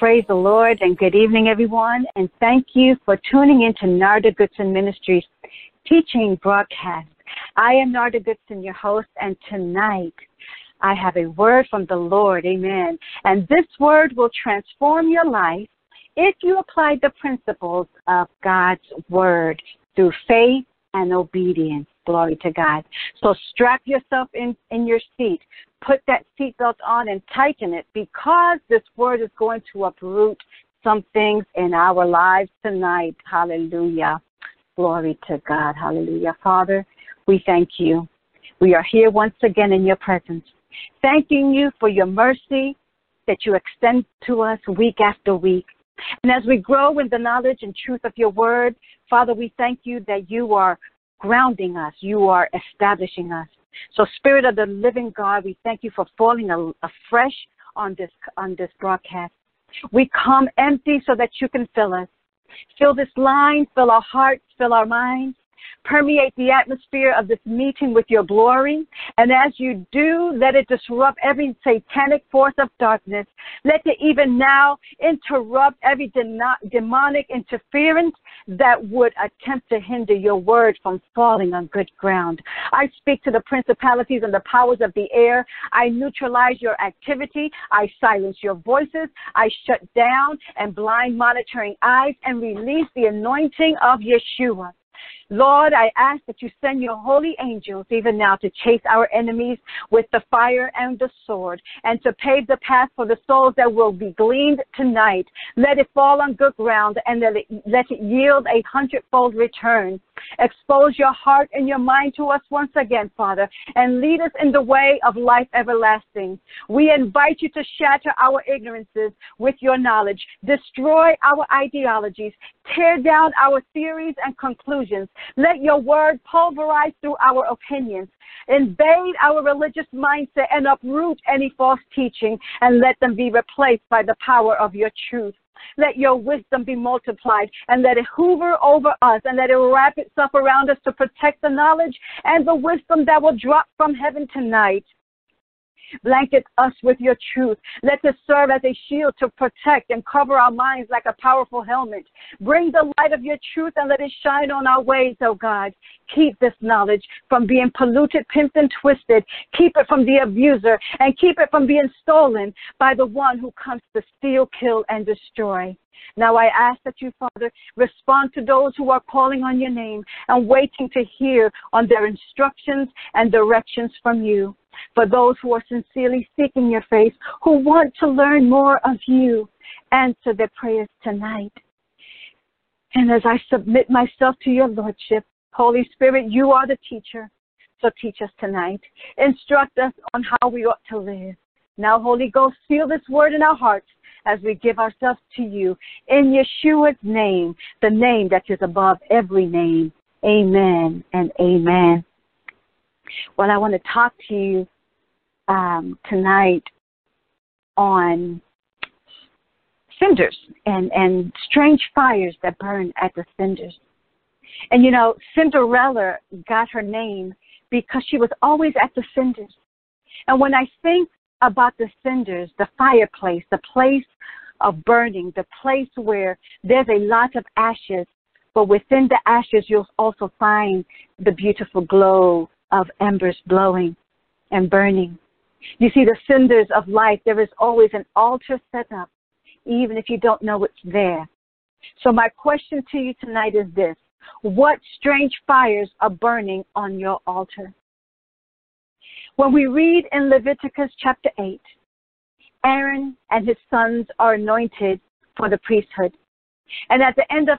Praise the Lord and good evening, everyone. And thank you for tuning in to Narda Goodson Ministries teaching broadcast. I am Narda Goodson, your host, and tonight I have a word from the Lord. Amen. And this word will transform your life if you apply the principles of God's word through faith and obedience. Glory to God. So strap yourself in, in your seat. Put that seatbelt on and tighten it because this word is going to uproot some things in our lives tonight. Hallelujah. Glory to God. Hallelujah. Father, we thank you. We are here once again in your presence, thanking you for your mercy that you extend to us week after week. And as we grow in the knowledge and truth of your word, Father, we thank you that you are grounding us, you are establishing us. So, Spirit of the Living God, we thank you for falling afresh on this on this broadcast. We come empty so that you can fill us. Fill this line, fill our hearts, fill our minds. Permeate the atmosphere of this meeting with your glory. And as you do, let it disrupt every satanic force of darkness. Let it even now interrupt every demonic interference that would attempt to hinder your word from falling on good ground. I speak to the principalities and the powers of the air. I neutralize your activity. I silence your voices. I shut down and blind monitoring eyes and release the anointing of Yeshua. Lord, I ask that you send your holy angels even now to chase our enemies with the fire and the sword and to pave the path for the souls that will be gleaned tonight. Let it fall on good ground and let it, let it yield a hundredfold return. Expose your heart and your mind to us once again, Father, and lead us in the way of life everlasting. We invite you to shatter our ignorances with your knowledge, destroy our ideologies, tear down our theories and conclusions. Let your word pulverize through our opinions, invade our religious mindset, and uproot any false teaching, and let them be replaced by the power of your truth. Let your wisdom be multiplied and let it hover over us and let it wrap itself around us to protect the knowledge and the wisdom that will drop from heaven tonight. Blanket us with your truth. Let it serve as a shield to protect and cover our minds like a powerful helmet. Bring the light of your truth and let it shine on our ways, oh God. Keep this knowledge from being polluted, pimped, and twisted. Keep it from the abuser and keep it from being stolen by the one who comes to steal, kill, and destroy. Now I ask that you, Father, respond to those who are calling on your name and waiting to hear on their instructions and directions from you for those who are sincerely seeking your face, who want to learn more of you. Answer their prayers tonight. And as I submit myself to your Lordship, Holy Spirit, you are the teacher. So teach us tonight. Instruct us on how we ought to live. Now, Holy Ghost, seal this word in our hearts as we give ourselves to you. In Yeshua's name, the name that is above every name. Amen and amen. Well, I want to talk to you um, tonight on cinders and, and strange fires that burn at the cinders. And you know, Cinderella got her name because she was always at the cinders. And when I think about the cinders, the fireplace, the place of burning, the place where there's a lot of ashes, but within the ashes you'll also find the beautiful glow of embers blowing and burning. You see, the cinders of life, there is always an altar set up, even if you don't know it's there. So, my question to you tonight is this What strange fires are burning on your altar? When we read in Leviticus chapter 8, Aaron and his sons are anointed for the priesthood. And at the end of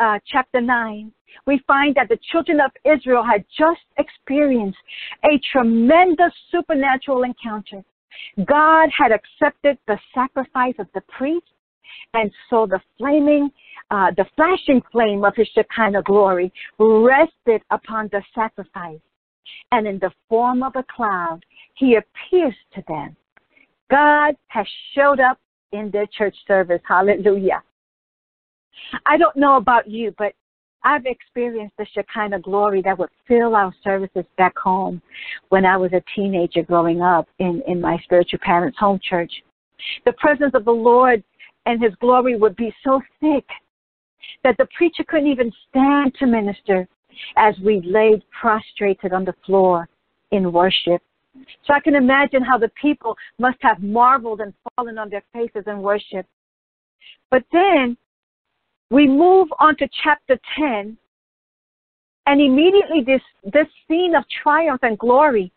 uh, chapter 9, we find that the children of Israel had just experienced a tremendous supernatural encounter. God had accepted the sacrifice of the priest, and so the flaming, uh, the flashing flame of his Shekinah glory rested upon the sacrifice. And in the form of a cloud, he appears to them. God has showed up in their church service. Hallelujah. I don't know about you, but I've experienced the Shekinah glory that would fill our services back home when I was a teenager growing up in, in my spiritual parents' home church. The presence of the Lord and his glory would be so thick that the preacher couldn't even stand to minister as we laid prostrated on the floor in worship. So I can imagine how the people must have marveled and fallen on their faces in worship. But then we move on to chapter 10, and immediately this, this scene of triumph and glory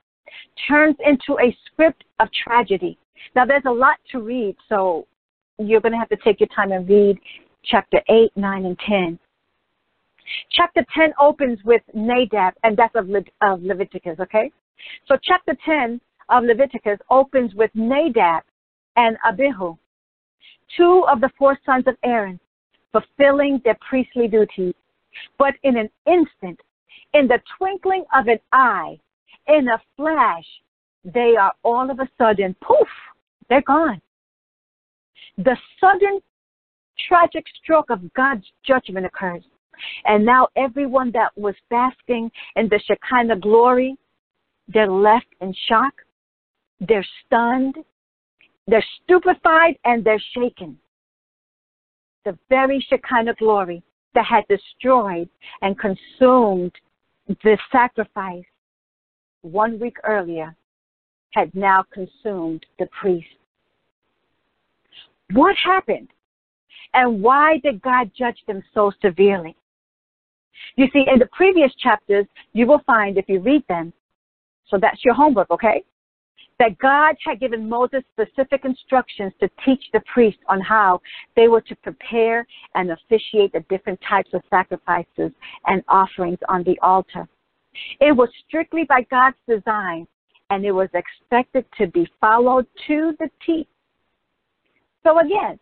turns into a script of tragedy. Now, there's a lot to read, so you're going to have to take your time and read chapter 8, 9, and 10. Chapter 10 opens with Nadab, and that's of, Le- of Leviticus, okay? So chapter 10 of Leviticus opens with Nadab and Abihu, two of the four sons of Aaron, fulfilling their priestly duties. But in an instant, in the twinkling of an eye, in a flash, they are all of a sudden, poof, they're gone. The sudden tragic stroke of God's judgment occurs. And now everyone that was basking in the Shekinah glory, they're left in shock, they're stunned, they're stupefied, and they're shaken. The very Shekinah glory that had destroyed and consumed the sacrifice one week earlier had now consumed the priest. What happened? And why did God judge them so severely? You see, in the previous chapters, you will find, if you read them, so that's your homework, okay? That God had given Moses specific instructions to teach the priests on how they were to prepare and officiate the different types of sacrifices and offerings on the altar. It was strictly by God's design, and it was expected to be followed to the T. So again,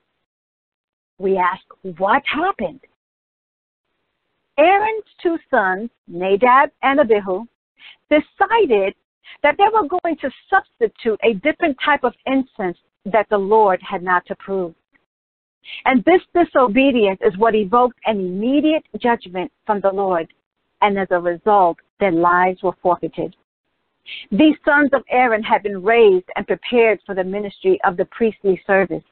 we ask, what happened? Aaron's two sons, Nadab and Abihu, decided that they were going to substitute a different type of incense that the Lord had not approved. And this disobedience is what evoked an immediate judgment from the Lord, and as a result, their lives were forfeited. These sons of Aaron had been raised and prepared for the ministry of the priestly service.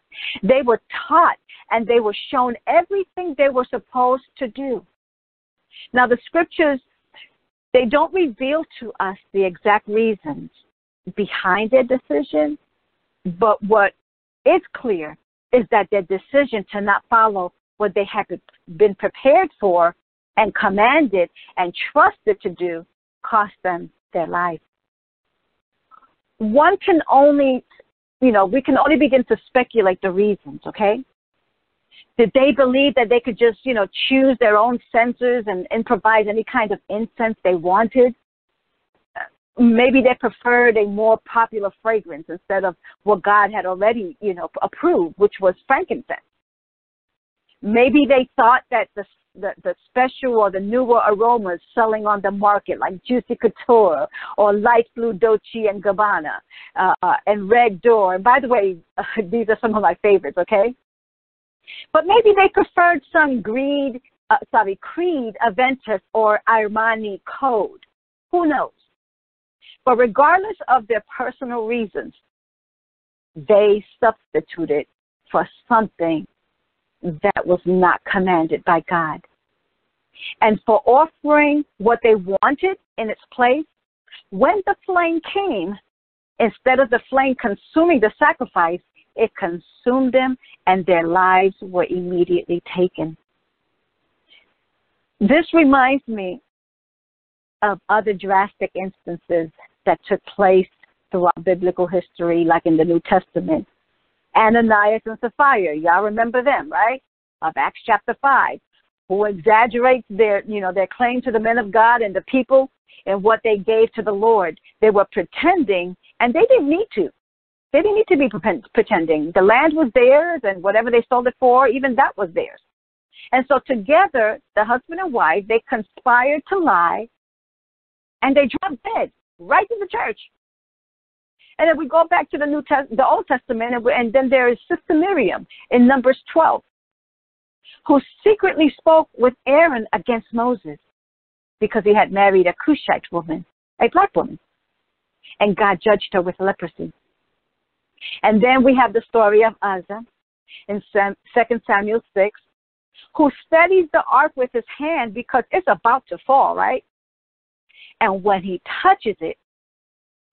They were taught and they were shown everything they were supposed to do. Now, the scriptures, they don't reveal to us the exact reasons behind their decision, but what is clear is that their decision to not follow what they had been prepared for and commanded and trusted to do cost them their life. One can only, you know, we can only begin to speculate the reasons, okay? Did they believe that they could just, you know, choose their own censers and improvise any kind of incense they wanted? Maybe they preferred a more popular fragrance instead of what God had already, you know, approved, which was frankincense. Maybe they thought that the the, the special or the newer aromas selling on the market, like Juicy Couture or Light Blue Dolce and Gabbana uh, and Red Door. And by the way, uh, these are some of my favorites. Okay, but maybe they preferred some Greed, uh, sorry, Creed, Aventus, or Armani code. Who knows? But regardless of their personal reasons, they substituted for something that was not commanded by God. And for offering what they wanted in its place, when the flame came, instead of the flame consuming the sacrifice, it consumed them and their lives were immediately taken. This reminds me of other drastic instances that took place throughout biblical history, like in the New Testament. Ananias and Sapphira, y'all remember them, right? Of Acts chapter 5, who exaggerates their, you know, their claim to the men of God and the people and what they gave to the Lord. They were pretending, and they didn't need to. They didn't need to be pretending. The land was theirs, and whatever they sold it for, even that was theirs. And so together, the husband and wife, they conspired to lie, and they dropped dead right in the church. And then we go back to the New Test- the Old Testament, and, and then there is Sister Miriam in Numbers 12, who secretly spoke with Aaron against Moses because he had married a Cushite woman, a black woman, and God judged her with leprosy. And then we have the story of Uzzah, in 2 Samuel 6, who steadies the ark with his hand because it's about to fall, right? And when he touches it,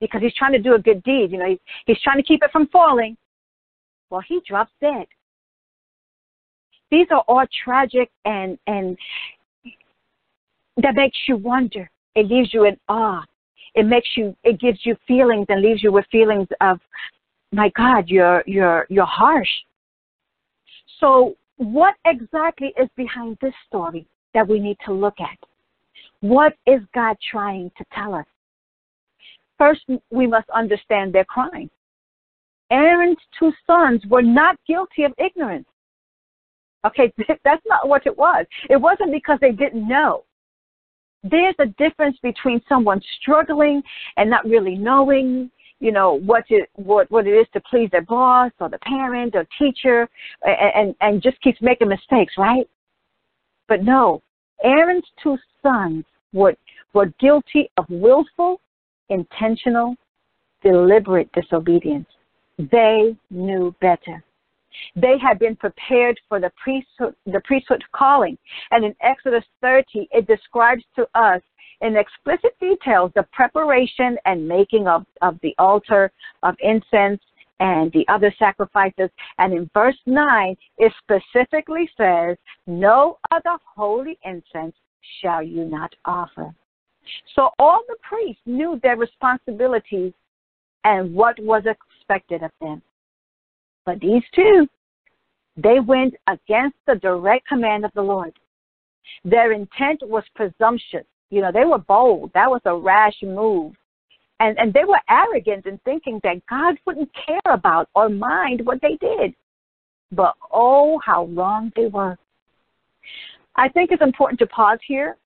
because he's trying to do a good deed, you know, he's, he's trying to keep it from falling, well, he drops dead. These are all tragic and, and that makes you wonder. It leaves you in awe. It makes you, it gives you feelings and leaves you with feelings of, my God, you're, you're, you're harsh. So what exactly is behind this story that we need to look at? What is God trying to tell us? First, we must understand their crime. Aaron's two sons were not guilty of ignorance. Okay, that's not what it was. It wasn't because they didn't know. There's a difference between someone struggling and not really knowing, you know, what it what what it is to please their boss or the parent or teacher, and and, and just keeps making mistakes, right? But no, Aaron's two sons were were guilty of willful, intentional, deliberate disobedience. They knew better. They had been prepared for the priesthood, the priesthood calling. And in Exodus 30, it describes to us in explicit details the preparation and making of, of the altar of incense and the other sacrifices. And in verse 9, it specifically says, No other holy incense shall you not offer. So all the priests knew their responsibilities and what was expected of them. But these two, they went against the direct command of the Lord. Their intent was presumptuous. You know, they were bold. That was a rash move. And, and they were arrogant in thinking that God wouldn't care about or mind what they did. But oh, how wrong they were. I think it's important to pause here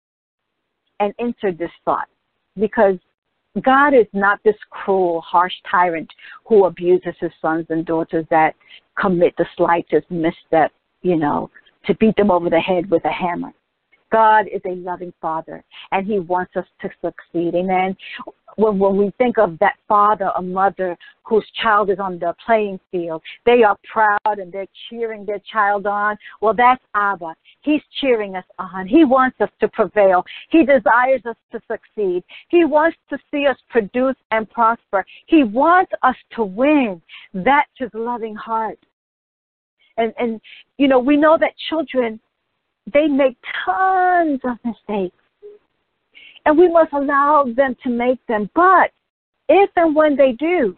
and enter this thought because God is not this cruel, harsh tyrant who abuses his sons and daughters that commit the slightest misstep, you know, to beat them over the head with a hammer. God is a loving father and he wants us to succeed. Amen. When, when we think of that father or mother whose child is on the playing field, they are proud and they're cheering their child on. Well, that's Abba. He's cheering us on. He wants us to prevail. He desires us to succeed. He wants to see us produce and prosper. He wants us to win. That's his loving heart. And, and, you know, we know that children they make tons of mistakes. And we must allow them to make them. But if and when they do,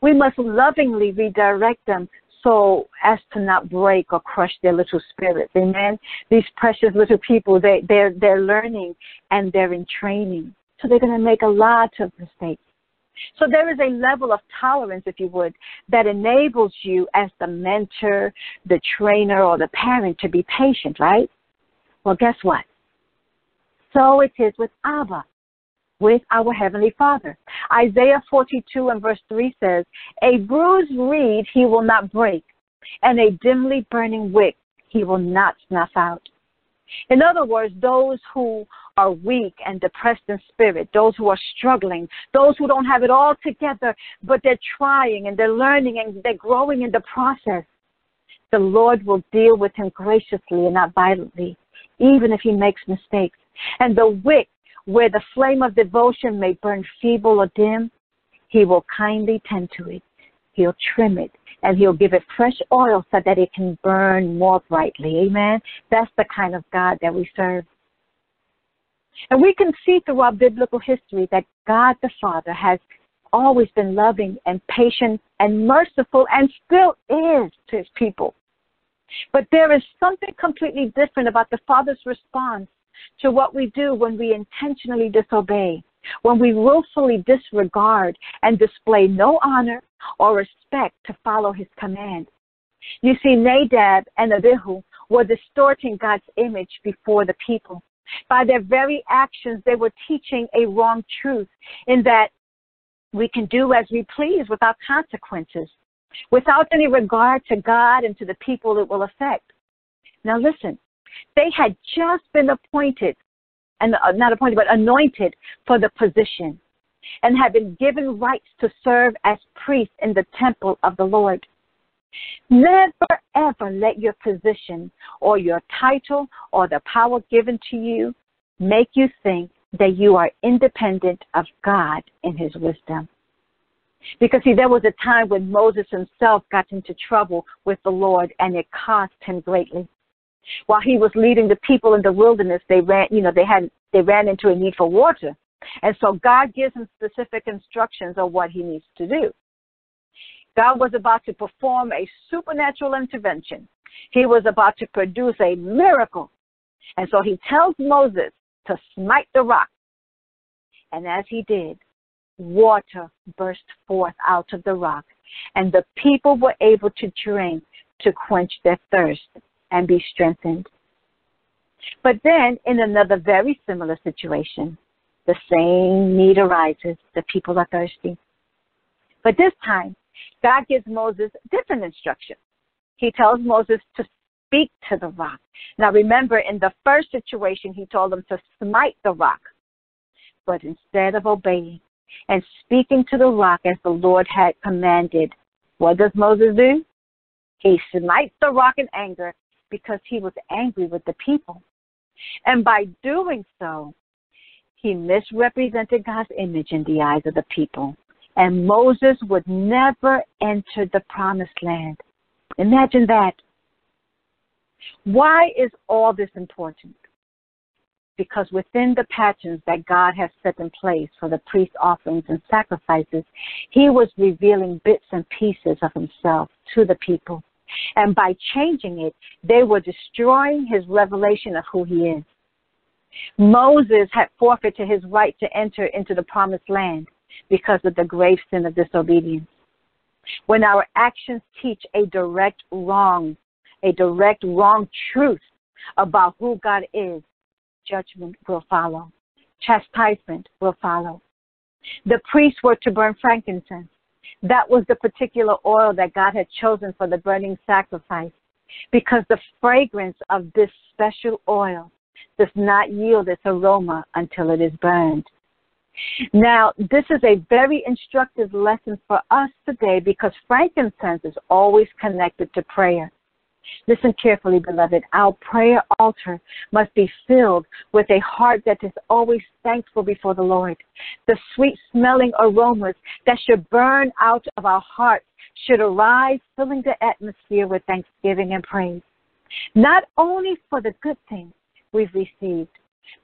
we must lovingly redirect them so as to not break or crush their little spirits. Amen. These precious little people, they, they're, they're learning and they're in training. So they're going to make a lot of mistakes. So there is a level of tolerance, if you would, that enables you as the mentor, the trainer, or the parent to be patient, right? Well, guess what? So it is with Abba, with our Heavenly Father. Isaiah 42 and verse 3 says, A bruised reed he will not break, and a dimly burning wick he will not snuff out. In other words, those who are weak and depressed in spirit, those who are struggling, those who don't have it all together, but they're trying and they're learning and they're growing in the process, the Lord will deal with him graciously and not violently, even if he makes mistakes. And the wick, where the flame of devotion may burn feeble or dim, he will kindly tend to it. He'll trim it and he'll give it fresh oil so that it can burn more brightly. Amen. That's the kind of God that we serve. And we can see throughout biblical history that God the Father has always been loving and patient and merciful and still is to his people. But there is something completely different about the Father's response to what we do when we intentionally disobey, when we willfully disregard and display no honor or respect to follow his command. You see, Nadab and Abihu were distorting God's image before the people. By their very actions, they were teaching a wrong truth in that we can do as we please without consequences, without any regard to God and to the people it will affect. Now listen, they had just been appointed, and uh, not appointed, but anointed for the position and have been given rights to serve as priests in the temple of the Lord. Never ever let your position or your title or the power given to you make you think that you are independent of God and His wisdom. Because see, there was a time when Moses himself got into trouble with the Lord and it cost him greatly. While he was leading the people in the wilderness, they ran, you know, they had, they ran into a need for water. And so God gives him specific instructions on what he needs to do. God was about to perform a supernatural intervention. He was about to produce a miracle. And so he tells Moses to smite the rock. And as he did, water burst forth out of the rock, and the people were able to drink to quench their thirst and be strengthened. But then, in another very similar situation, the same need arises. The people are thirsty. But this time, God gives Moses different instructions. He tells Moses to speak to the rock. Now remember, in the first situation, he told them to smite the rock. But instead of obeying and speaking to the rock as the Lord had commanded, what does Moses do? He smites the rock in anger because he was angry with the people. And by doing so, he misrepresented God's image in the eyes of the people. And Moses would never enter the promised land. Imagine that. Why is all this important? Because within the patterns that God has set in place for the priest offerings and sacrifices, he was revealing bits and pieces of himself to the people. And by changing it, they were destroying his revelation of who he is. Moses had forfeited his right to enter into the promised land because of the grave sin of disobedience. When our actions teach a direct wrong, a direct wrong truth about who God is, judgment will follow. Chastisement will follow. The priests were to burn frankincense. That was the particular oil that God had chosen for the burning sacrifice because the fragrance of this special oil does not yield its aroma until it is burned. Now, this is a very instructive lesson for us today because frankincense is always connected to prayer. Listen carefully, beloved. Our prayer altar must be filled with a heart that is always thankful before the Lord. The sweet smelling aromas that should burn out of our hearts should arise, filling the atmosphere with thanksgiving and praise. Not only for the good things we've received,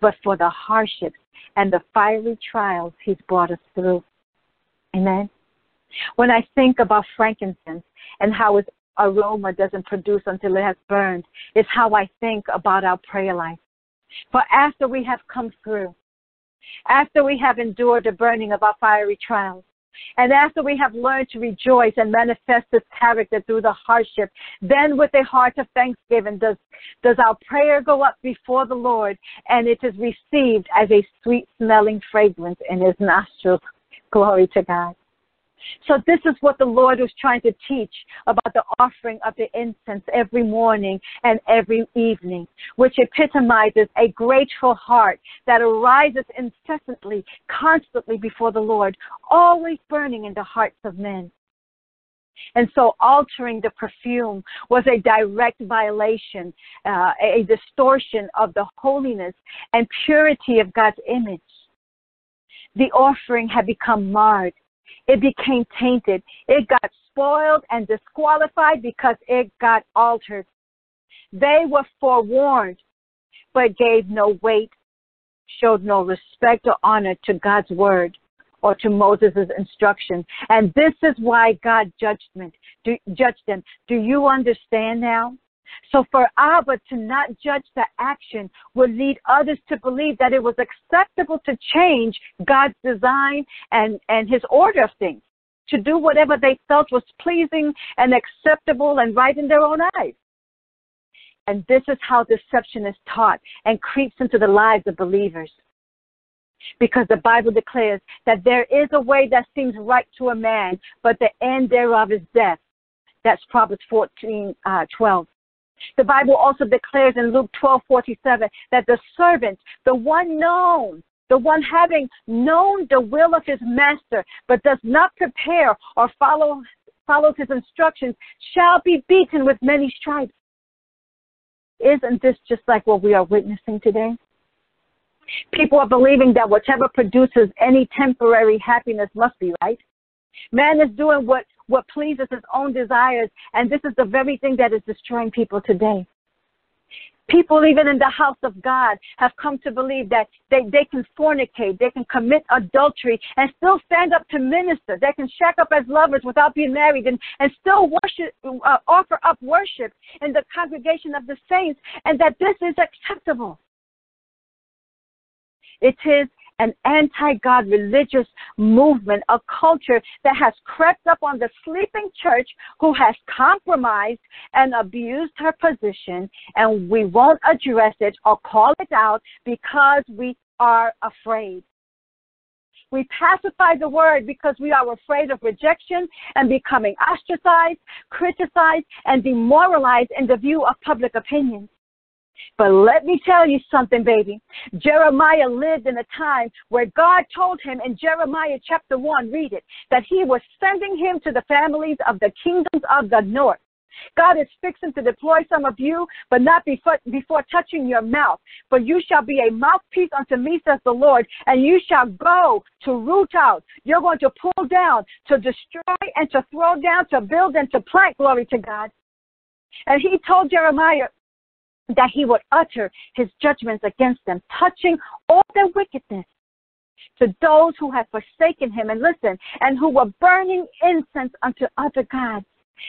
but for the hardships and the fiery trials he's brought us through. Amen. When I think about frankincense and how its aroma doesn't produce until it has burned, it's how I think about our prayer life. For after we have come through, after we have endured the burning of our fiery trials, and after we have learned to rejoice and manifest this character through the hardship, then with a heart of thanksgiving does, does our prayer go up before the Lord and it is received as a sweet smelling fragrance in his nostrils. Glory to God. So this is what the Lord was trying to teach about the offering of the incense every morning and every evening, which epitomizes a grateful heart that arises incessantly, constantly before the Lord, always burning in the hearts of men. And so altering the perfume was a direct violation, uh, a distortion of the holiness and purity of God's image. The offering had become marred it became tainted. It got spoiled and disqualified because it got altered. They were forewarned, but gave no weight, showed no respect or honor to God's word or to Moses' instruction. And this is why God judged them. Do, judged them. Do you understand now? So for Abba to not judge the action would lead others to believe that it was acceptable to change God's design and, and his order of things, to do whatever they felt was pleasing and acceptable and right in their own eyes. And this is how deception is taught and creeps into the lives of believers. Because the Bible declares that there is a way that seems right to a man, but the end thereof is death. That's Proverbs 14, uh, 12. The Bible also declares in Luke 12 47 that the servant, the one known, the one having known the will of his master, but does not prepare or follow follows his instructions shall be beaten with many stripes. Isn't this just like what we are witnessing today? People are believing that whatever produces any temporary happiness must be right. Man is doing what, what pleases his own desires, and this is the very thing that is destroying people today. People, even in the house of God, have come to believe that they, they can fornicate, they can commit adultery, and still stand up to minister. They can shack up as lovers without being married and, and still worship, uh, offer up worship in the congregation of the saints, and that this is acceptable. It is an anti-God religious movement, a culture that has crept up on the sleeping church who has compromised and abused her position, and we won't address it or call it out because we are afraid. We pacify the word because we are afraid of rejection and becoming ostracized, criticized, and demoralized in the view of public opinion. But let me tell you something, baby. Jeremiah lived in a time where God told him in Jeremiah chapter 1, read it, that he was sending him to the families of the kingdoms of the north. God is fixing to deploy some of you, but not before, before touching your mouth. For you shall be a mouthpiece unto me, says the Lord, and you shall go to root out. You're going to pull down, to destroy, and to throw down, to build, and to plant. Glory to God. And he told Jeremiah, that he would utter his judgments against them, touching all their wickedness to those who had forsaken him and listen, and who were burning incense unto other gods,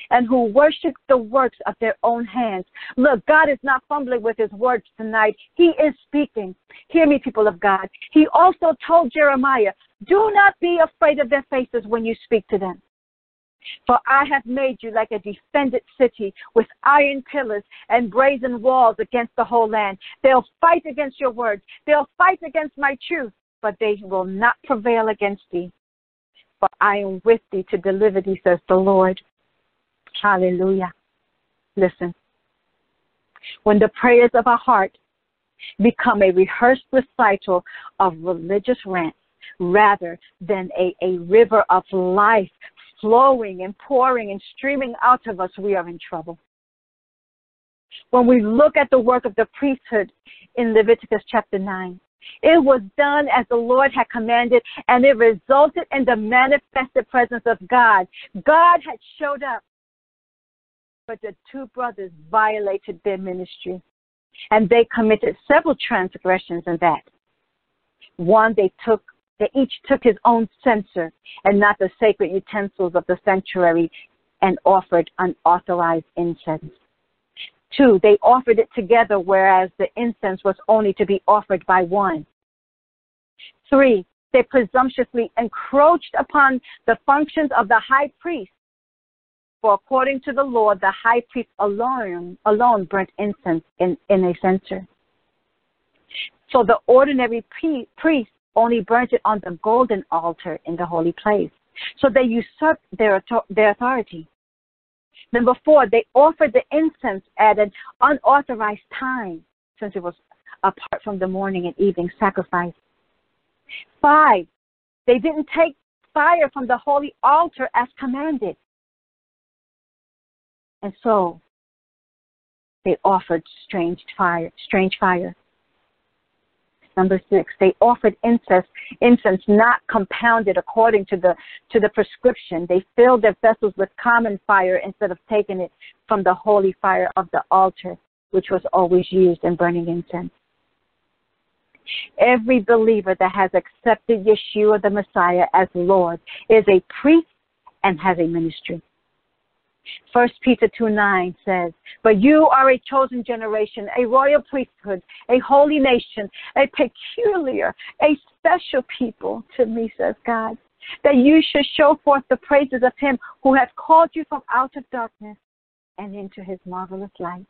and who worshiped the works of their own hands. Look, God is not fumbling with his words tonight. He is speaking. Hear me, people of God. He also told Jeremiah, do not be afraid of their faces when you speak to them. For I have made you like a defended city with iron pillars and brazen walls against the whole land. They'll fight against your words. They'll fight against my truth, but they will not prevail against thee. For I am with thee to deliver thee, says the Lord. Hallelujah. Listen. When the prayers of our heart become a rehearsed recital of religious rants rather than a, a river of life flowing and pouring and streaming out of us, we are in trouble. When we look at the work of the priesthood in Leviticus chapter 9, it was done as the Lord had commanded, and it resulted in the manifested presence of God. God had showed up, but the two brothers violated their ministry, and they committed several transgressions in that. One, they took they each took his own censer and not the sacred utensils of the sanctuary and offered unauthorized incense. Two, they offered it together, whereas the incense was only to be offered by one. Three, they presumptuously encroached upon the functions of the high priest. For according to the law, the high priest alone, alone burnt incense in, in a censer. So the ordinary priest only burnt it on the golden altar in the holy place. So they usurped their, their authority. Number four, they offered the incense at an unauthorized time, since it was apart from the morning and evening sacrifice. Five, they didn't take fire from the holy altar as commanded. And so they offered strange fire, strange fire. Number six, they offered incense, incense not compounded according to the to the prescription. They filled their vessels with common fire instead of taking it from the holy fire of the altar, which was always used in burning incense. Every believer that has accepted Yeshua the Messiah as Lord is a priest and has a ministry. First Peter 2 9 says, But you are a chosen generation, a royal priesthood, a holy nation, a peculiar, a special people to me, says God, that you should show forth the praises of him who has called you from out of darkness and into his marvelous light.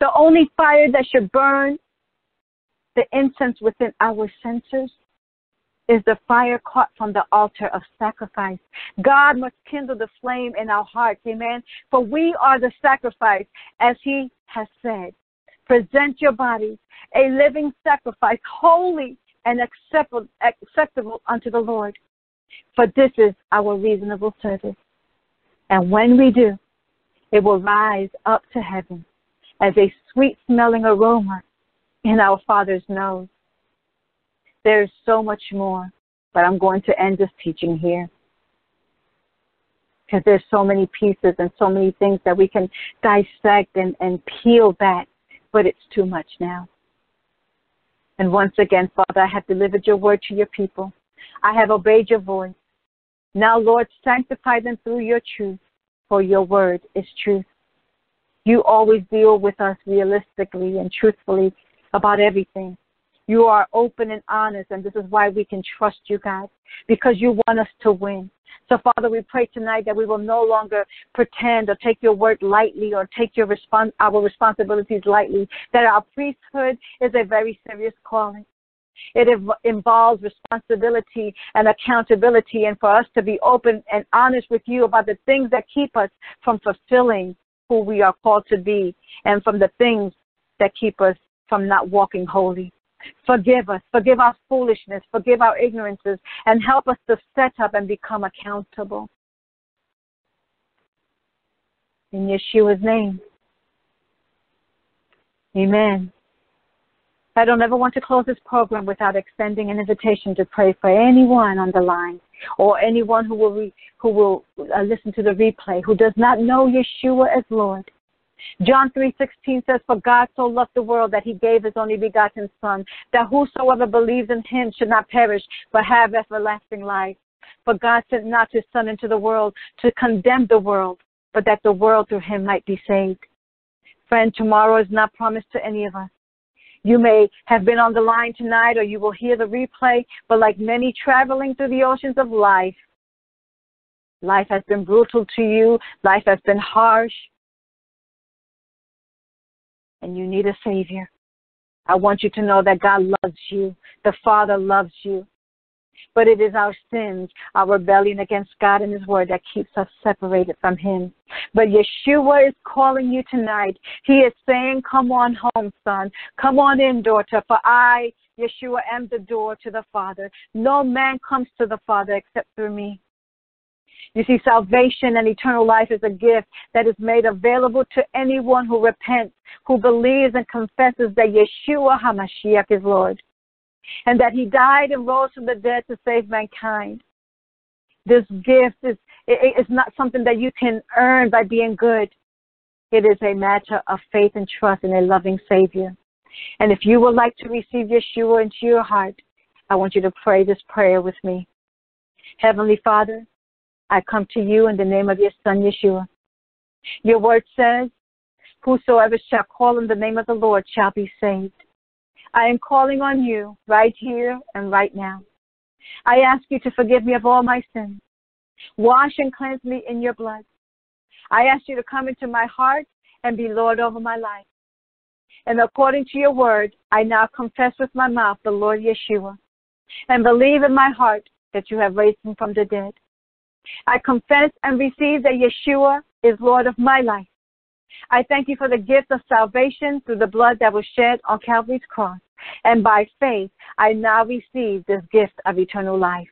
The only fire that should burn the incense within our censers is the fire caught from the altar of sacrifice. God must kindle the flame in our hearts, amen. For we are the sacrifice, as He has said. Present your bodies a living sacrifice, holy and acceptable, acceptable unto the Lord. For this is our reasonable service. And when we do, it will rise up to heaven as a sweet smelling aroma in our Father's nose. There's so much more, but I'm going to end this teaching here because there's so many pieces and so many things that we can dissect and, and peel back, but it's too much now. And once again, Father, I have delivered your word to your people. I have obeyed your voice. Now, Lord, sanctify them through your truth, for your word is truth. You always deal with us realistically and truthfully about everything. You are open and honest, and this is why we can trust you, God, because you want us to win. So, Father, we pray tonight that we will no longer pretend or take your word lightly or take your respons- our responsibilities lightly, that our priesthood is a very serious calling. It involves responsibility and accountability, and for us to be open and honest with you about the things that keep us from fulfilling who we are called to be, and from the things that keep us from not walking holy. Forgive us, forgive our foolishness, forgive our ignorances, and help us to set up and become accountable. In Yeshua's name. Amen. I don't ever want to close this program without extending an invitation to pray for anyone on the line or anyone who will re, who will uh, listen to the replay who does not know Yeshua as Lord. John 3:16 says, "For God so loved the world that He gave His only begotten Son, that whosoever believes in Him should not perish, but have everlasting life. For God sent not His Son into the world to condemn the world, but that the world through Him might be saved." Friend, tomorrow is not promised to any of us. You may have been on the line tonight or you will hear the replay, but like many traveling through the oceans of life, life has been brutal to you, life has been harsh, and you need a Savior. I want you to know that God loves you, the Father loves you. But it is our sins, our rebellion against God and His Word that keeps us separated from Him. But Yeshua is calling you tonight. He is saying, Come on home, son. Come on in, daughter, for I, Yeshua, am the door to the Father. No man comes to the Father except through me. You see, salvation and eternal life is a gift that is made available to anyone who repents, who believes and confesses that Yeshua HaMashiach is Lord and that he died and rose from the dead to save mankind. This gift is it's not something that you can earn by being good. It is a matter of faith and trust in a loving Savior. And if you would like to receive Yeshua into your heart, I want you to pray this prayer with me. Heavenly Father, I come to you in the name of your Son, Yeshua. Your word says, Whosoever shall call on the name of the Lord shall be saved. I am calling on you right here and right now. I ask you to forgive me of all my sins. Wash and cleanse me in your blood. I ask you to come into my heart and be Lord over my life. And according to your word, I now confess with my mouth the Lord Yeshua and believe in my heart that you have raised him from the dead. I confess and receive that Yeshua is Lord of my life. I thank you for the gift of salvation through the blood that was shed on Calvary's cross. And by faith, I now receive this gift of eternal life.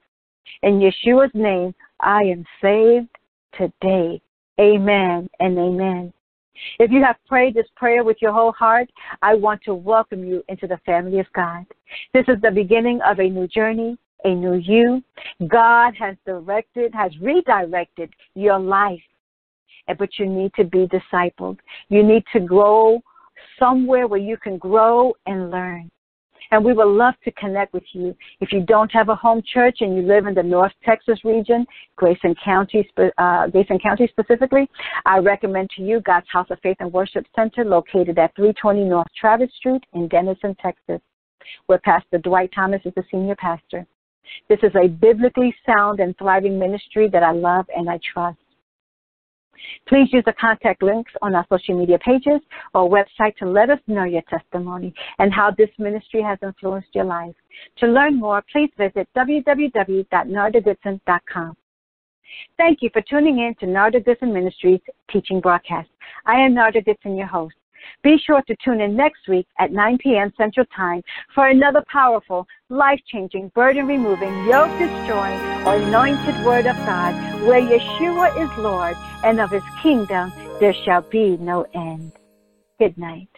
In Yeshua's name, I am saved today. Amen and amen. If you have prayed this prayer with your whole heart, I want to welcome you into the family of God. This is the beginning of a new journey, a new you. God has directed, has redirected your life, but you need to be discipled. You need to grow somewhere where you can grow and learn and we would love to connect with you. If you don't have a home church and you live in the North Texas region, Grayson County, uh, Grayson County specifically, I recommend to you God's House of Faith and Worship Center located at 320 North Travis Street in Denison, Texas, where Pastor Dwight Thomas is the senior pastor. This is a biblically sound and thriving ministry that I love and I trust. Please use the contact links on our social media pages or website to let us know your testimony and how this ministry has influenced your life. To learn more, please visit www.nardagoodson.com. Thank you for tuning in to Narda Goodson Ministries teaching broadcast. I am Narda Goodson, your host. Be sure to tune in next week at 9 p.m. Central Time for another powerful, life-changing, burden-removing, yoke-destroying, anointed word of God, where Yeshua is Lord, and of his kingdom there shall be no end. Good night.